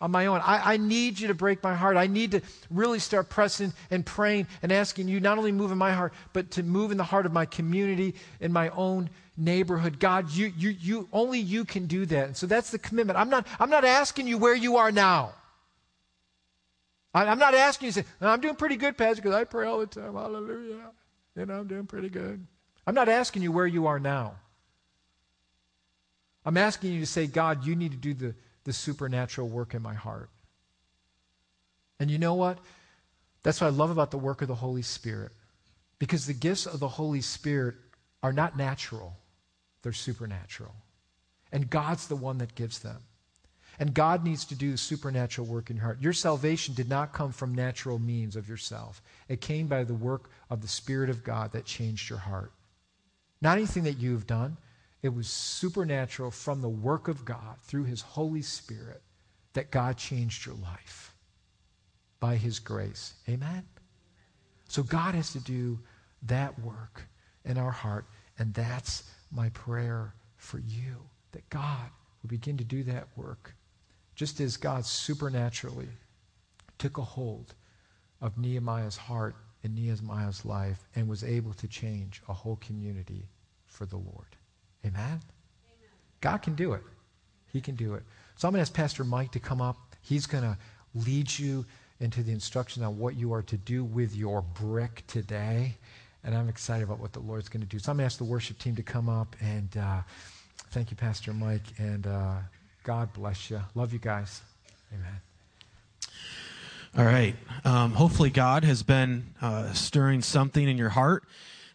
S1: on my own. I, I, need you to break my heart. I need to really start pressing and praying and asking you not only move in my heart, but to move in the heart of my community, in my own neighborhood. God, you, you, you, only you can do that. And so that's the commitment. I'm not, I'm not asking you where you are now. I, I'm not asking you to say, I'm doing pretty good, Pastor, because I pray all the time. Hallelujah. You know, I'm doing pretty good. I'm not asking you where you are now. I'm asking you to say, God, you need to do the, the supernatural work in my heart. And you know what? That's what I love about the work of the Holy Spirit. Because the gifts of the Holy Spirit are not natural, they're supernatural. And God's the one that gives them. And God needs to do supernatural work in your heart. Your salvation did not come from natural means of yourself, it came by the work of the Spirit of God that changed your heart. Not anything that you've done, it was supernatural from the work of God through His Holy Spirit that God changed your life by His grace. Amen? So God has to do that work in our heart, and that's my prayer for you that God would begin to do that work. Just as God supernaturally took a hold of Nehemiah's heart and Nehemiah's life and was able to change a whole community for the Lord. Amen? Amen? God can do it. He can do it. So I'm going to ask Pastor Mike to come up. He's going to lead you into the instruction on what you are to do with your brick today. And I'm excited about what the Lord's going to do. So I'm going to ask the worship team to come up. And uh, thank you, Pastor Mike. And uh, God bless you. Love you guys. Amen.
S2: All right. Um, hopefully, God has been uh, stirring something in your heart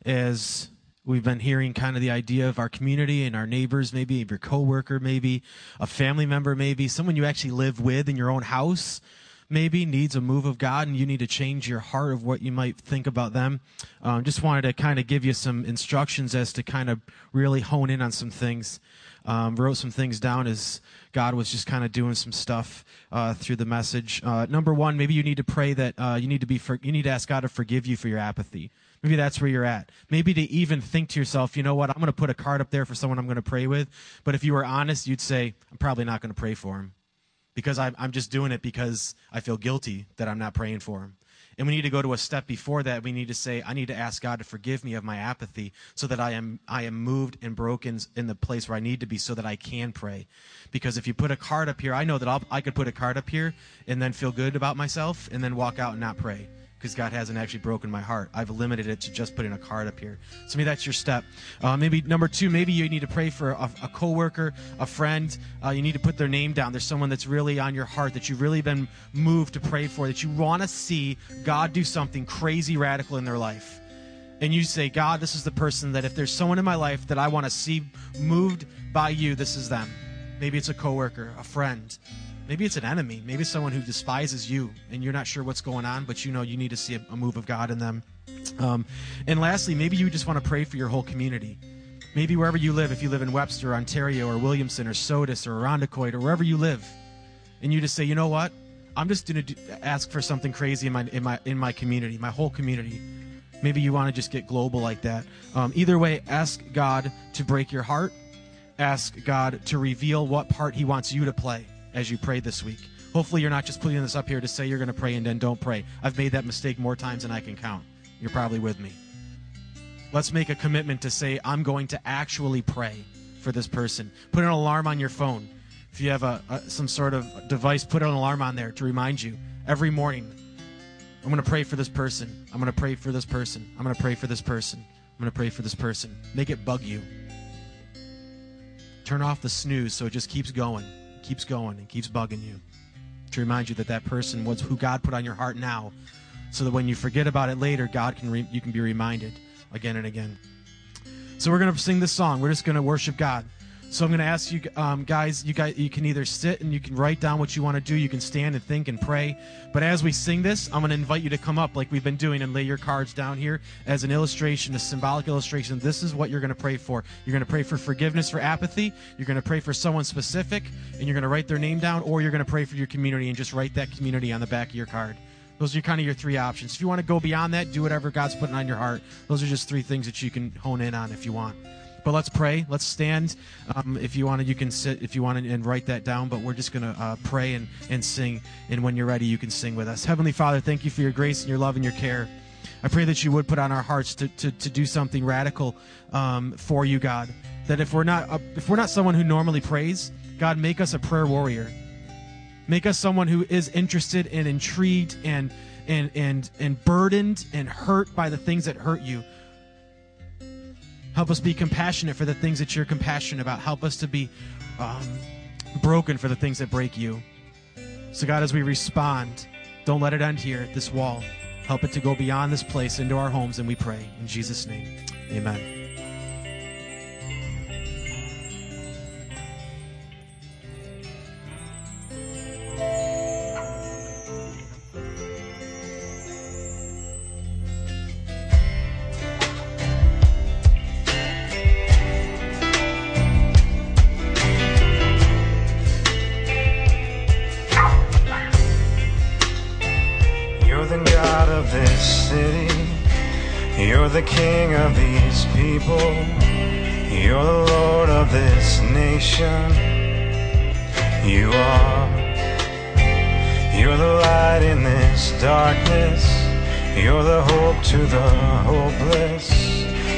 S2: as we've been hearing kind of the idea of our community and our neighbors, maybe your coworker, maybe a family member, maybe someone you actually live with in your own house. Maybe needs a move of God, and you need to change your heart of what you might think about them. Um, just wanted to kind of give you some instructions as to kind of really hone in on some things. Um, wrote some things down as God was just kind of doing some stuff uh, through the message. Uh, number one, maybe you need to pray that uh, you need to be for, you need to ask God to forgive you for your apathy. Maybe that's where you're at. Maybe to even think to yourself, you know what, I'm going to put a card up there for someone I'm going to pray with. But if you were honest, you'd say, I'm probably not going to pray for him because I'm, I'm just doing it because I feel guilty that I'm not praying for him. And we need to go to a step before that. We need to say, I need to ask God to forgive me of my apathy so that I am, I am moved and broken in the place where I need to be so that I can pray. Because if you put a card up here, I know that I'll, I could put a card up here and then feel good about myself and then walk out and not pray because God hasn't actually broken my heart. I've limited it to just putting a card up here. So maybe that's your step. Uh, maybe number two, maybe you need to pray for a, a coworker, a friend. Uh, you need to put their name down. There's someone that's really on your heart that you've really been moved to pray for, that you want to see God do something crazy radical in their life. And you say, God, this is the person that if there's someone in my life that I want to see moved by you, this is them. Maybe it's a coworker, a friend, Maybe it's an enemy. Maybe it's someone who despises you and you're not sure what's going on, but you know you need to see a, a move of God in them. Um, and lastly, maybe you just want to pray for your whole community. Maybe wherever you live, if you live in Webster, Ontario, or Williamson, or Sodus, or Irondequoit, or wherever you live, and you just say, you know what? I'm just going to ask for something crazy in my in my in my community, my whole community. Maybe you want to just get global like that. Um, either way, ask God to break your heart. Ask God to reveal what part He wants you to play as you pray this week. Hopefully, you're not just putting this up here to say you're going to pray and then don't pray. I've made that mistake more times than I can count. You're probably with me. Let's make a commitment to say, I'm going to actually pray for this person. Put an alarm on your phone. If you have a, a some sort of device, put an alarm on there to remind you every morning. I'm going to pray for this person. I'm going to pray for this person. I'm going to pray for this person. I'm going to pray for this person. Make it bug you. Turn off the snooze so it just keeps going keeps going and keeps bugging you to remind you that that person was who God put on your heart now, so that when you forget about it later, God can re- you can be reminded again and again. So we're gonna sing this song. We're just gonna worship God. So I'm going to ask you um, guys, you guys, you can either sit and you can write down what you want to do. You can stand and think and pray. But as we sing this, I'm going to invite you to come up like we've been doing and lay your cards down here as an illustration, a symbolic illustration. This is what you're going to pray for. You're going to pray for forgiveness for apathy. You're going to pray for someone specific, and you're going to write their name down, or you're going to pray for your community and just write that community on the back of your card. Those are kind of your three options. If you want to go beyond that, do whatever God's putting on your heart. Those are just three things that you can hone in on if you want. But let's pray. Let's stand. Um, if you want to, you can sit if you want to and write that down. But we're just going to uh, pray and, and sing. And when you're ready, you can sing with us. Heavenly Father, thank you for your grace and your love and your care. I pray that you would put on our hearts to, to, to do something radical um, for you, God. That if we're not uh, if we're not someone who normally prays, God, make us a prayer warrior. Make us someone who is interested and intrigued and and and and burdened and hurt by the things that hurt you. Help us be compassionate for the things that you're compassionate about. Help us to be um, broken for the things that break you. So, God, as we respond, don't let it end here at this wall. Help it to go beyond this place into our homes, and we pray. In Jesus' name, amen. People. You're the Lord of this nation.
S3: You are. You're the light in this darkness. You're the hope to the hopeless.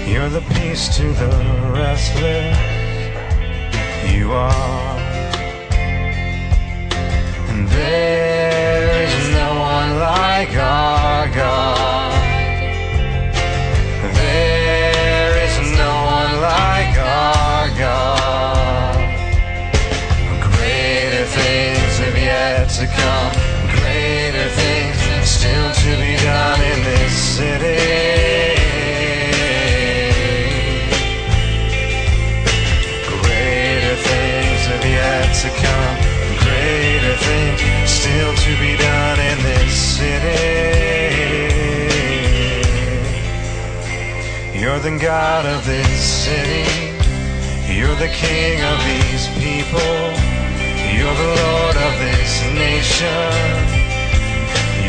S3: You're the peace to the restless. You are. And there is no one like our to come. Greater things still to be done in this city. Greater things have yet to come. Greater things still to be done in this city. You're the God of this city. You're the King of these people. You're the Lord of this nation.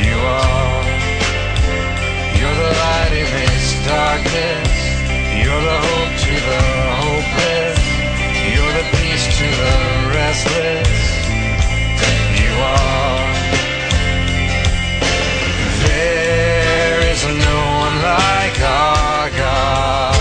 S3: You are. You're the light in this darkness. You're the hope to the hopeless. You're the peace to the restless. You are. There is no one like our God.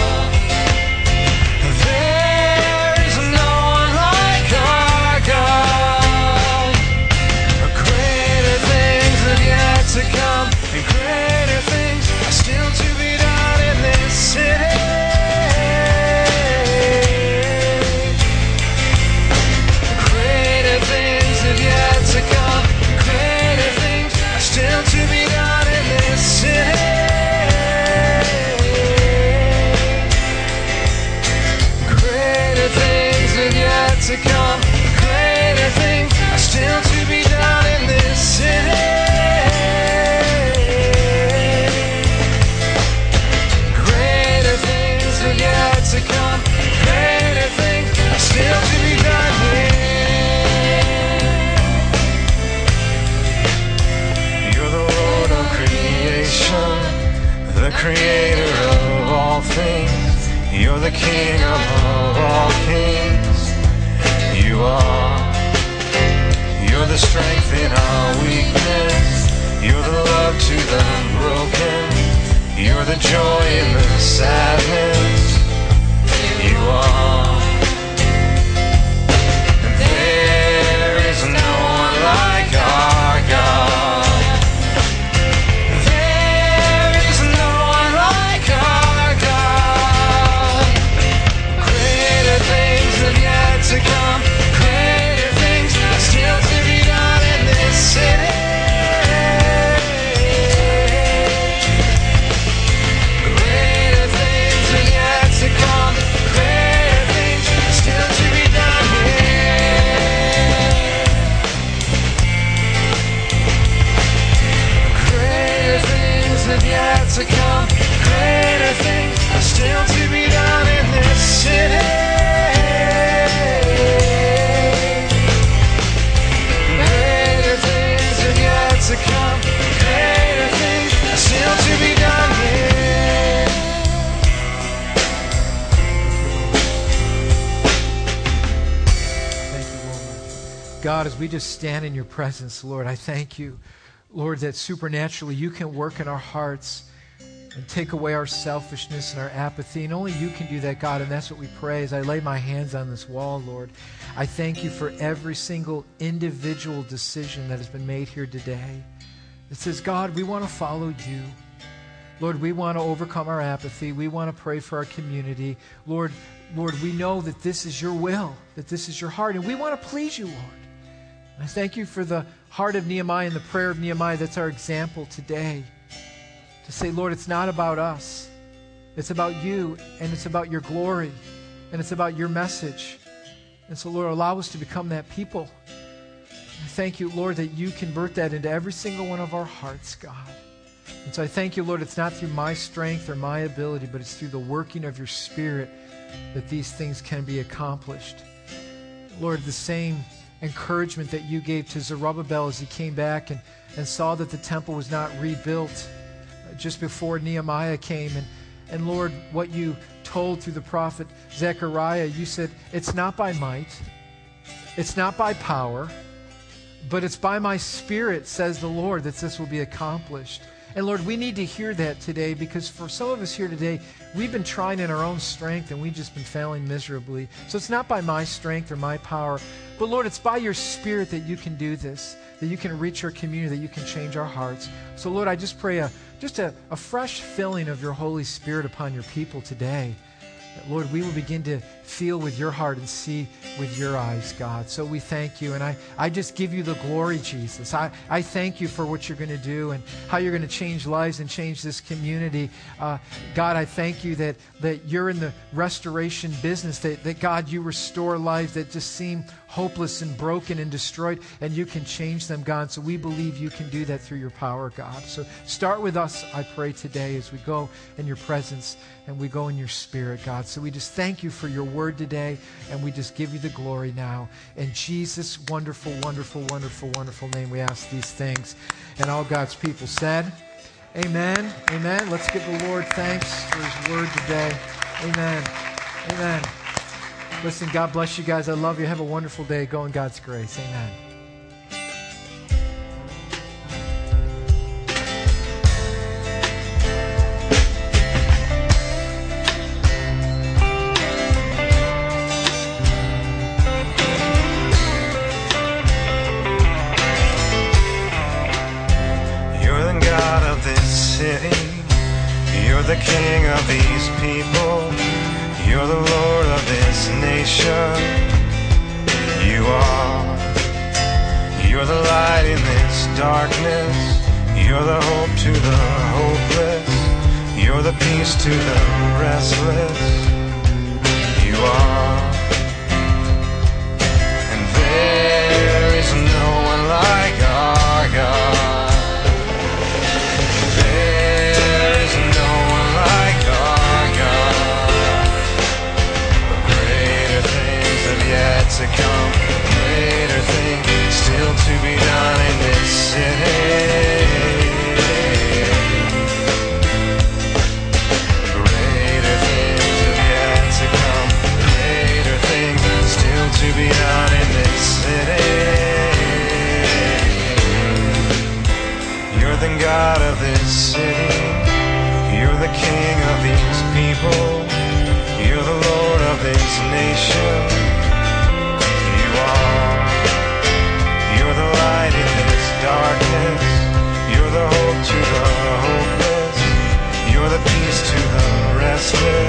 S3: To come. Greater things are still to be done in this city. Greater things have yet to come. Greater things are still to be done here. You're the Lord of creation, the creator of all things. You're the King of all kings. Are. You're the strength in our weakness. You're the love to the broken. You're the joy in the sadness. You are. God,
S1: as we just stand in your presence, Lord, I thank you, Lord, that supernaturally you can work in our hearts and take away our selfishness and our apathy. And only you can do that, God. And that's what we pray as I lay my hands on this wall, Lord. I thank you for every single individual decision that has been made here today. It says, God, we want to follow you. Lord, we want to overcome our apathy. We want to pray for our community. Lord, Lord, we know that this is your will, that this is your heart, and we want to please you, Lord. I thank you for the heart of Nehemiah and the prayer of Nehemiah. That's our example today. To say, Lord, it's not about us. It's about you, and it's about your glory, and it's about your message. And so, Lord, allow us to become that people. I thank you, Lord, that you convert that into every single one of our hearts, God. And so I thank you, Lord, it's not through my strength or my ability, but it's through the working of your Spirit that these things can be accomplished. Lord, the same encouragement that you gave to Zerubbabel as he came back and, and saw that the temple was not rebuilt uh, just before Nehemiah came. And, and Lord, what you told through the prophet Zechariah, you said, It's not by might, It's not by power, but it's by my spirit, says the Lord, that this will be accomplished. And Lord, we need to hear that today because for some of us here today, we've been trying in our own strength and we've just been failing miserably. So it's not by my strength or my power, but Lord, it's by your spirit that you can do this, that you can reach our community, that you can change our hearts. So Lord, I just pray a, just a, a fresh filling of your Holy Spirit upon your people today. That, Lord, we will begin to feel with your heart and see with your eyes, God. So we thank you. And I, I just give you the glory, Jesus. I, I thank you for what you're going to do and how you're going to change lives and change this community. Uh, God, I thank you that, that you're in the restoration business, that, that God, you restore lives that just seem hopeless and broken and destroyed, and you can change them, God. So we believe you can do that through your power, God. So start with us, I pray, today as we go in your presence and we go in your spirit, God. So we just thank you for your word today, and we just give you the glory now. In Jesus' wonderful, wonderful, wonderful, wonderful name, we ask these things. And all God's people said, Amen. Amen. Let's give the Lord thanks for his word today. Amen. Amen. Listen, God bless you guys. I love you. Have a wonderful day. Go in God's grace. Amen.
S3: Nation. You are. You're the light in this darkness. You're the hope to the hopeless. You're the peace to the restless. You are. And there is no one like our God. To Yeah.